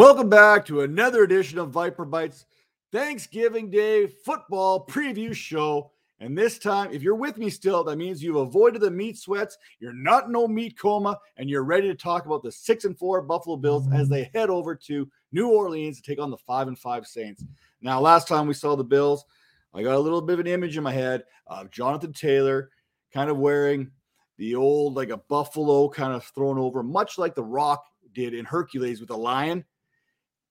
Welcome back to another edition of Viper Bites Thanksgiving Day football preview show. And this time, if you're with me still, that means you've avoided the meat sweats, you're not no meat coma, and you're ready to talk about the six and four Buffalo Bills as they head over to New Orleans to take on the five and five Saints. Now, last time we saw the Bills, I got a little bit of an image in my head of Jonathan Taylor kind of wearing the old, like a buffalo kind of thrown over, much like the Rock did in Hercules with the lion.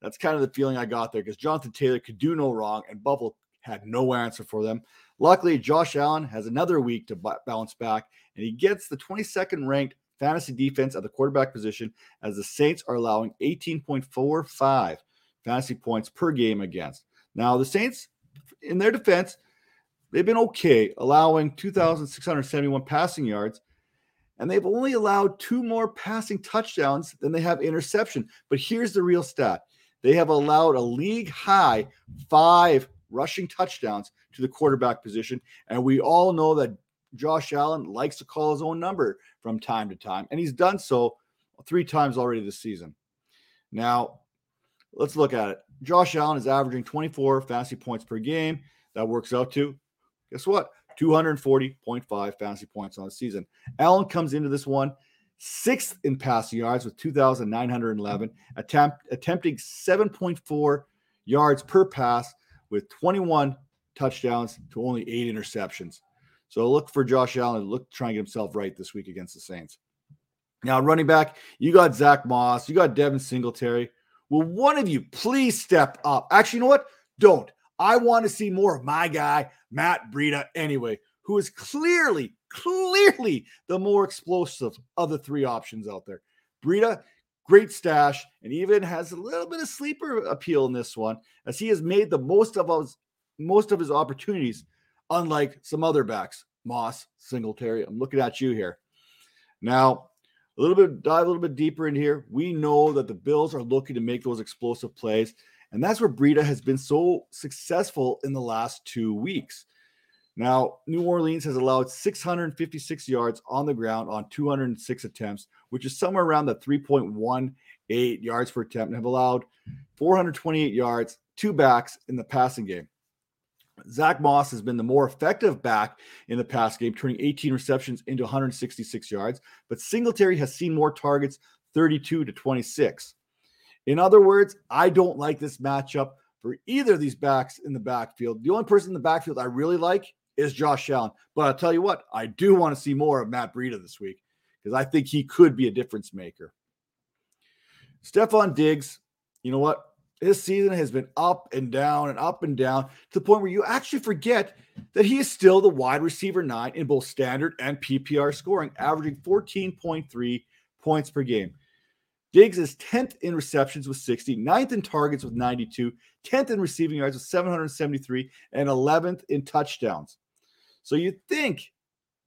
That's kind of the feeling I got there because Jonathan Taylor could do no wrong and Buffalo had no answer for them. Luckily, Josh Allen has another week to bounce back and he gets the 22nd ranked fantasy defense at the quarterback position as the Saints are allowing 18.45 fantasy points per game against. Now, the Saints, in their defense, they've been okay, allowing 2,671 passing yards, and they've only allowed two more passing touchdowns than they have interception. But here's the real stat they have allowed a league high five rushing touchdowns to the quarterback position. And we all know that Josh Allen likes to call his own number from time to time, and he's done so three times already this season. Now, let's look at it. Josh Allen is averaging 24 fantasy points per game. That works out to, guess what? 240.5 fantasy points on the season. Allen comes into this one sixth in passing yards with 2,911, attempt, attempting 7.4 yards per pass with 21 touchdowns to only eight interceptions. So look for Josh Allen. Look, try and get himself right this week against the Saints. Now, running back, you got Zach Moss, you got Devin Singletary. Will one of you please step up? Actually, you know what? Don't. I want to see more of my guy, Matt Breida, anyway, who is clearly, clearly the more explosive of the three options out there. Breida, great stash, and even has a little bit of sleeper appeal in this one, as he has made the most of his most of his opportunities, unlike some other backs. Moss, Singletary. I'm looking at you here. Now, a little bit dive a little bit deeper in here. We know that the Bills are looking to make those explosive plays. And that's where Breida has been so successful in the last two weeks. Now, New Orleans has allowed 656 yards on the ground on 206 attempts, which is somewhere around the 3.18 yards per attempt, and have allowed 428 yards, two backs in the passing game. Zach Moss has been the more effective back in the pass game, turning 18 receptions into 166 yards, but Singletary has seen more targets, 32 to 26. In other words, I don't like this matchup for either of these backs in the backfield. The only person in the backfield I really like is Josh Allen. But I'll tell you what, I do want to see more of Matt Breida this week because I think he could be a difference maker. Stefon Diggs, you know what? His season has been up and down and up and down to the point where you actually forget that he is still the wide receiver nine in both standard and PPR scoring, averaging 14.3 points per game. Diggs is 10th in receptions with 60, 9th in targets with 92, 10th in receiving yards with 773, and 11th in touchdowns. So you think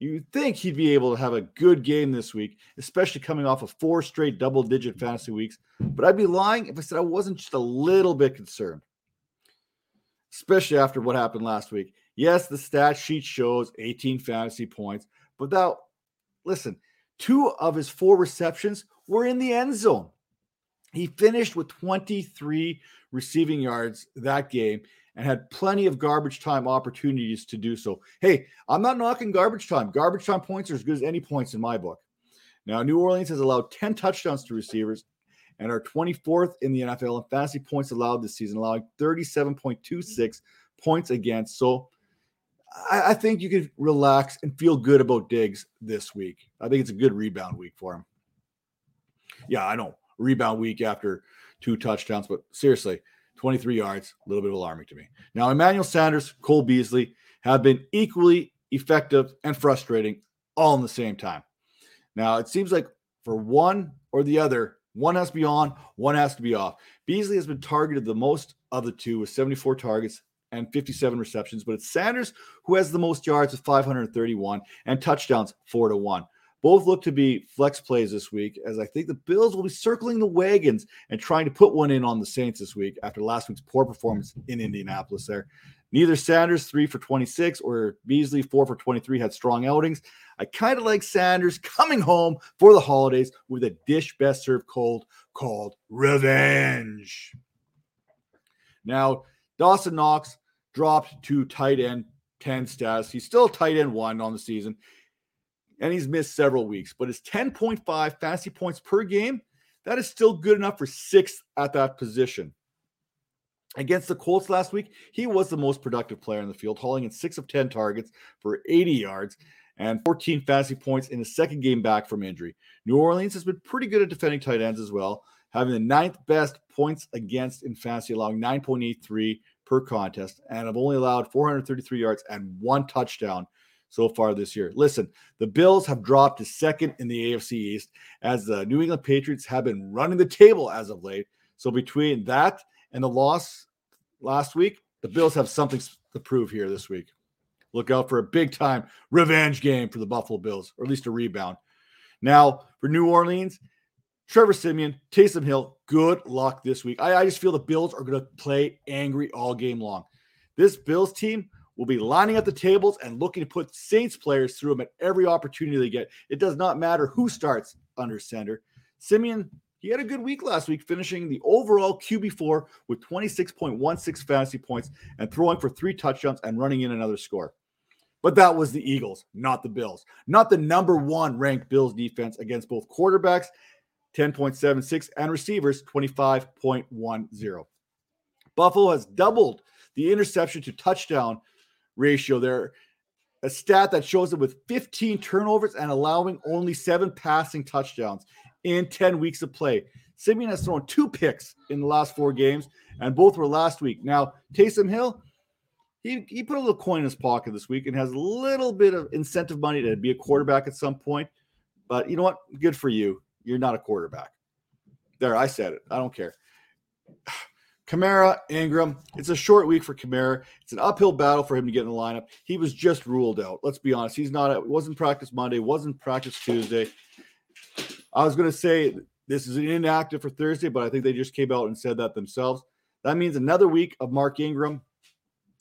you think he'd be able to have a good game this week, especially coming off of four straight double-digit fantasy weeks. But I'd be lying if I said I wasn't just a little bit concerned, especially after what happened last week. Yes, the stat sheet shows 18 fantasy points, but now listen, two of his four receptions were in the end zone. He finished with 23 receiving yards that game and had plenty of garbage time opportunities to do so. Hey, I'm not knocking garbage time. Garbage time points are as good as any points in my book. Now, New Orleans has allowed 10 touchdowns to receivers and are 24th in the NFL in fantasy points allowed this season, allowing 37.26 points against. So I, I think you could relax and feel good about Diggs this week. I think it's a good rebound week for him yeah, I know rebound week after two touchdowns, but seriously, 23 yards, a little bit alarming to me. Now, Emmanuel Sanders, Cole Beasley have been equally effective and frustrating all in the same time. Now, it seems like for one or the other, one has to be on, one has to be off. Beasley has been targeted the most of the two with 74 targets and 57 receptions, but it's Sanders who has the most yards with 531 and touchdowns, four to one. Both look to be flex plays this week, as I think the Bills will be circling the wagons and trying to put one in on the Saints this week after last week's poor performance in Indianapolis there. Neither Sanders, three for 26, or Beasley, four for 23, had strong outings. I kind of like Sanders coming home for the holidays with a dish best served cold called revenge. Now, Dawson Knox dropped to tight end 10 status. He's still tight end one on the season and he's missed several weeks, but his 10.5 fantasy points per game, that is still good enough for sixth at that position. Against the Colts last week, he was the most productive player in the field, hauling in six of 10 targets for 80 yards and 14 fantasy points in his second game back from injury. New Orleans has been pretty good at defending tight ends as well, having the ninth best points against in fantasy, allowing 9.83 per contest, and have only allowed 433 yards and one touchdown so far this year. Listen, the Bills have dropped to second in the AFC East as the New England Patriots have been running the table as of late. So between that and the loss last week, the Bills have something to prove here this week. Look out for a big time revenge game for the Buffalo Bills, or at least a rebound. Now, for New Orleans, Trevor Siemian, Taysom Hill, good luck this week. I, I just feel the Bills are going to play angry all game long. This Bills team will be lining up the tables and looking to put Saints players through them at every opportunity they get. It does not matter who starts under center. Siemian, he had a good week last week, finishing the overall QB4 with 26.16 fantasy points and throwing for three touchdowns and running in another score. But that was the Eagles, not the Bills, not the number one ranked Bills defense against both quarterbacks, 10.76, and receivers, 25.10. Buffalo has doubled the interception to touchdown ratio there. A stat that shows them with 15 turnovers and allowing only seven passing touchdowns in 10 weeks of play. Siemian has thrown two picks in the last four games, and both were last week. Now, Taysom Hill, he, he put a little coin in his pocket this week and has a little bit of incentive money to be a quarterback at some point. But you know what? Good for you. You're not a quarterback. There, I said it. I don't care. Kamara, Ingram. It's a short week for Kamara. It's an uphill battle for him to get in the lineup. He was just ruled out. Let's be honest. He's not. It wasn't practice Monday. Wasn't practice Tuesday. I was going to say this is inactive for Thursday, but I think they just came out and said that themselves. That means another week of Mark Ingram,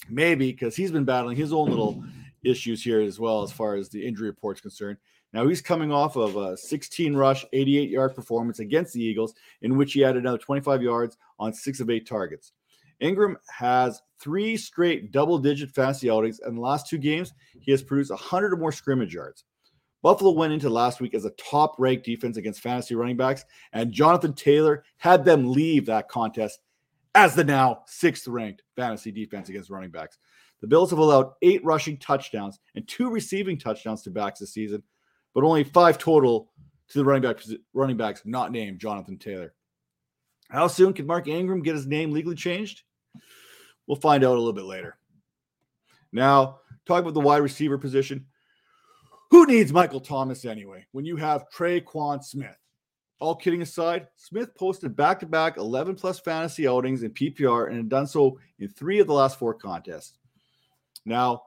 maybe because he's been battling his own little issues here as well as far as the injury report's concerned. Now he's coming off of a 16 rush, 88 yard performance against the Eagles, in which he added another 25 yards on six of eight targets. Ingram has three straight double digit fantasy outings, and the last two games, he has produced 100 or more scrimmage yards. Buffalo went into last week as a top ranked defense against fantasy running backs, and Jonathan Taylor had them leave that contest as the now sixth ranked fantasy defense against running backs. The Bills have allowed eight rushing touchdowns and two receiving touchdowns to backs this season, but only five total to the running back running backs not named Jonathan Taylor. How soon can Mark Ingram get his name legally changed? We'll find out a little bit later. Now, talk about the wide receiver position. Who needs Michael Thomas anyway when you have Tre'Quan Smith? All kidding aside, Smith posted back to back 11 plus fantasy outings in PPR and had done so in three of the last four contests. Now,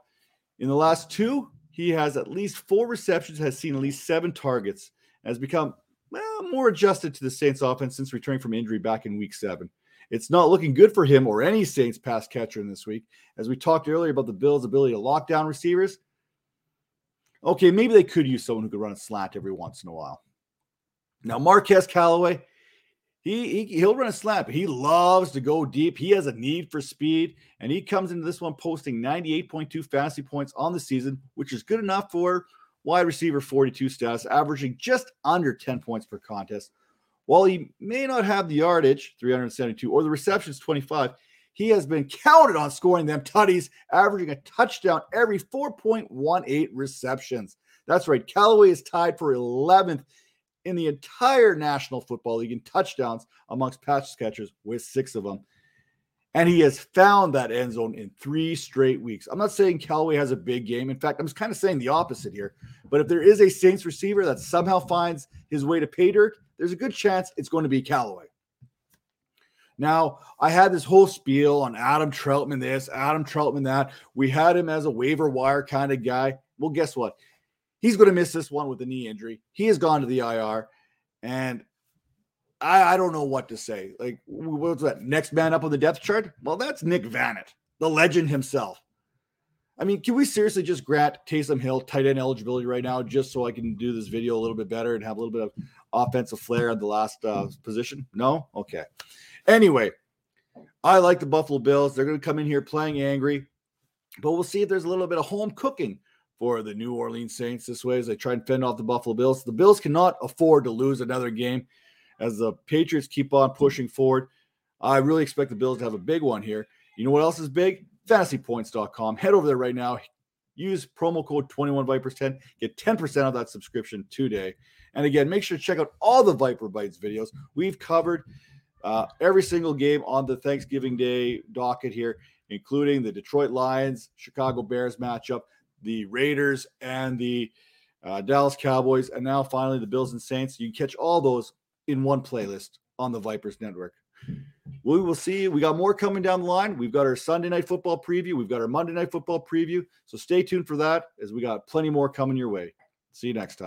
in the last two, he has at least four receptions, has seen at least seven targets, has become well, more adjusted to the Saints offense since returning from injury back in week seven. It's not looking good for him or any Saints pass catcher in this week. As we talked earlier about the Bills' ability to lock down receivers, okay, maybe they could use someone who could run a slant every once in a while. Now, Marquez Callaway, he, he he'll run a but he loves to go deep. He has a need for speed, and he comes into this one posting 98.2 fantasy points on the season, which is good enough for wide receiver 42 stats, averaging just under 10 points per contest. While he may not have the yardage, 372, or the receptions, 25, he has been counted on scoring them tutties, averaging a touchdown every 4.18 receptions. That's right. Callaway is tied for 11th in the entire National Football League in touchdowns amongst pass catchers with six of them. And he has found that end zone in three straight weeks. I'm not saying Callaway has a big game. In fact, I'm just kind of saying the opposite here. But if there is a Saints receiver that somehow finds his way to pay dirt, there's a good chance it's going to be Callaway. Now, I had this whole spiel on Adam Trautman this, Adam Trautman that. We had him as a waiver wire kind of guy. Well, guess what? He's going to miss this one with a knee injury. He has gone to the IR, and I, I don't know what to say. Like, what's that? Next man up on the depth chart? Well, that's Nick Vannett, the legend himself. I mean, can we seriously just grant Taysom Hill tight end eligibility right now just so I can do this video a little bit better and have a little bit of offensive flair at the last uh, position? No? Okay. Anyway, I like the Buffalo Bills. They're going to come in here playing angry, but we'll see if there's a little bit of home cooking for the New Orleans Saints this way as they try and fend off the Buffalo Bills. The Bills cannot afford to lose another game as the Patriots keep on pushing forward. I really expect the Bills to have a big one here. You know what else is big? fantasypoints.com. Head over there right now. Use promo code 21Vipers10. Get 10% of that subscription today. And again, make sure to check out all the Viper Bites videos. We've covered uh, every single game on the Thanksgiving Day docket here, including the Detroit Lions, Chicago Bears matchup, the Raiders, and the uh, Dallas Cowboys, and now finally the Bills and Saints. You can catch all those in one playlist on the Vipers Network we will see. We got more coming down the line. We've got our Sunday night football preview. We've got our Monday night football preview. So stay tuned for that as we got plenty more coming your way. See you next time.